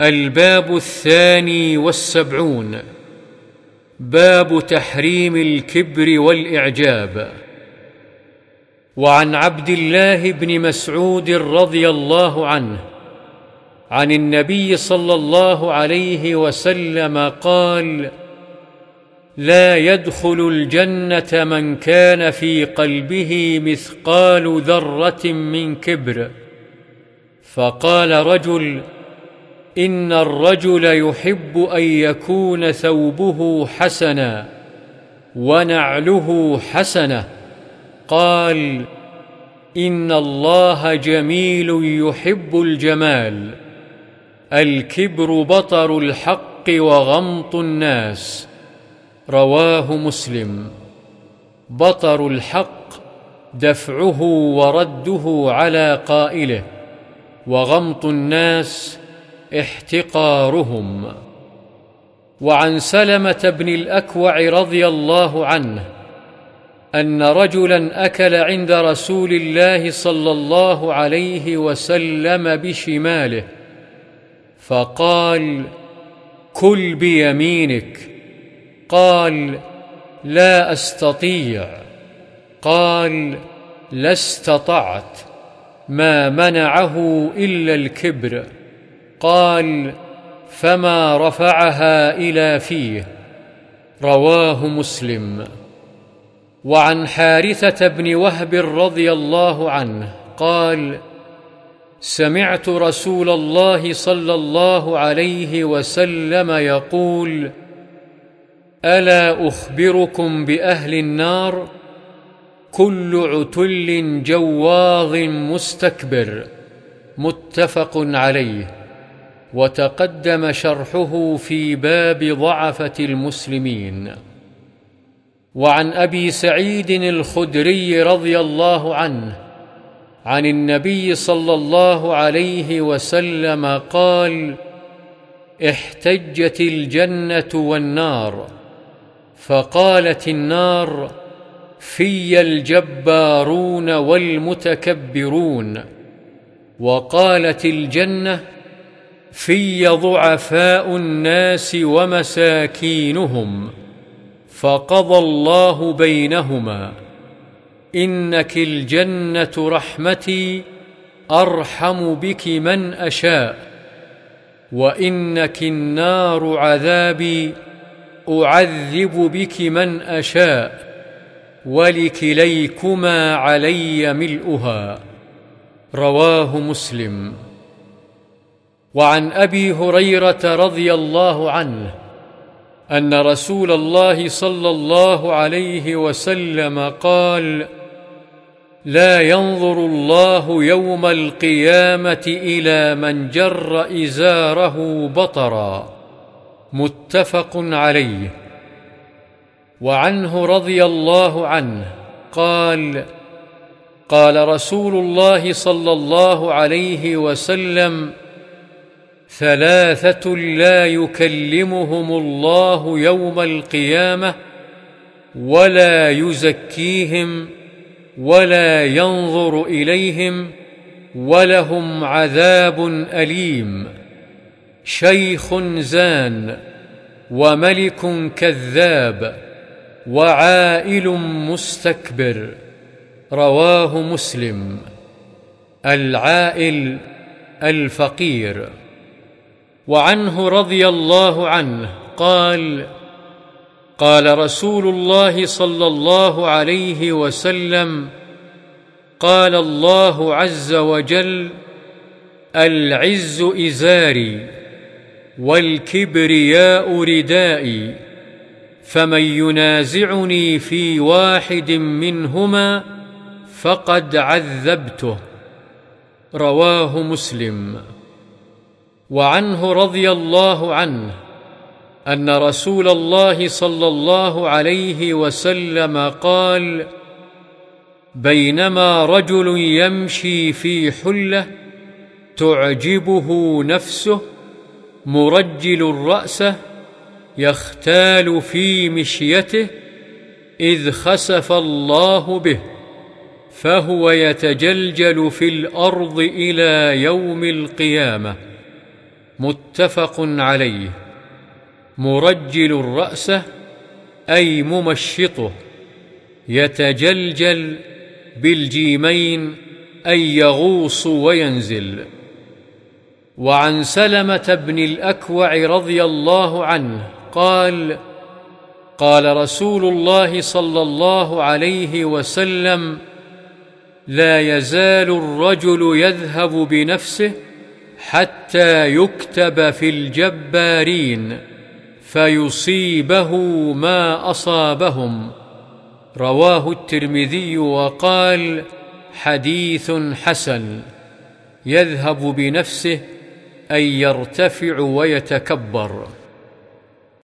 الباب الثاني والسبعون. باب تحريم الكبر والإعجاب. وعن عبد الله بن مسعود رضي الله عنه عن النبي صلى الله عليه وسلم قال لا يدخل الجنة من كان في قلبه مثقال ذرة من كبر. فقال رجل إن الرجل يحب أن يكون ثوبه حسنا ونعله حسنة. قال إن الله جميل يحب الجمال الكبر بطر الحق وغمط الناس. رواه مسلم. بطر الحق دفعه ورده على قائله وغمط الناس احتقارهم وعن سلمة بن الأكوع رضي الله عنه أن رجلا أكل عند رسول الله صلى الله عليه وسلم بشماله فقال كل بيمينك قال لا أستطيع قال لا استطعت. ما منعه إلا الكبر قال فما رفعها إلى فيه. رواه مسلم. وعن حارثة بن وهب رضي الله عنه قال سمعت رسول الله صلى الله عليه وسلم يقول ألا أخبركم بأهل النار؟ كل عتل جواظ مستكبر. متفق عليه. وتقدم شرحه في باب ضعفة المسلمين. وعن أبي سعيد الخدري رضي الله عنه عن النبي صلى الله عليه وسلم قال احتجت الجنة والنار فقالت النار في الجبارون والمتكبرون وقالت الجنة في ضعفاء الناس ومساكينهم فقضى الله بينهما إنك الجنة رحمتي أرحم بك من أشاء وإنك النار عذابي أعذب بك من أشاء ولكليكما علي ملؤها رواه مسلم وعن أبي هريرة رضي الله عنه أن رسول الله صلى الله عليه وسلم قال لا ينظر الله يوم القيامة إلى من جر إزاره بطرا. متفق عليه. وعنه رضي الله عنه قال قال رسول الله صلى الله عليه وسلم ثلاثة لا يكلمهم الله يوم القيامة ولا يزكيهم ولا ينظر إليهم ولهم عذاب أليم. شيخ زان وملك كذاب وعائل مستكبر رواه مسلم. العائل الفقير. وعنه رضي الله عنه قال قال رسول الله صلى الله عليه وسلم قال الله عز وجل العز إزاري والكبرياء ردائي فمن ينازعني في واحد منهما فقد عذبته. رواه مسلم. وعنه رضي الله عنه أن رسول الله صلى الله عليه وسلم قال بينما رجل يمشي في حلة تعجبه نفسه مرجل راسه يختال في مشيته إذ خسف الله به فهو يتجلجل في الأرض إلى يوم القيامة. متفق عليه. مرجل الرأس أي ممشطه يتجلجل بالجيمين اي يغوص وينزل. وعن سلمة بن الأكوع رضي الله عنه قال قال رسول الله صلى الله عليه وسلم لا يزال الرجل يذهب بنفسه حتى يكتب في الجبارين فيصيبه ما أصابهم. رواه الترمذي وقال حديث حسن يذهب بنفسه اي يرتفع ويتكبر.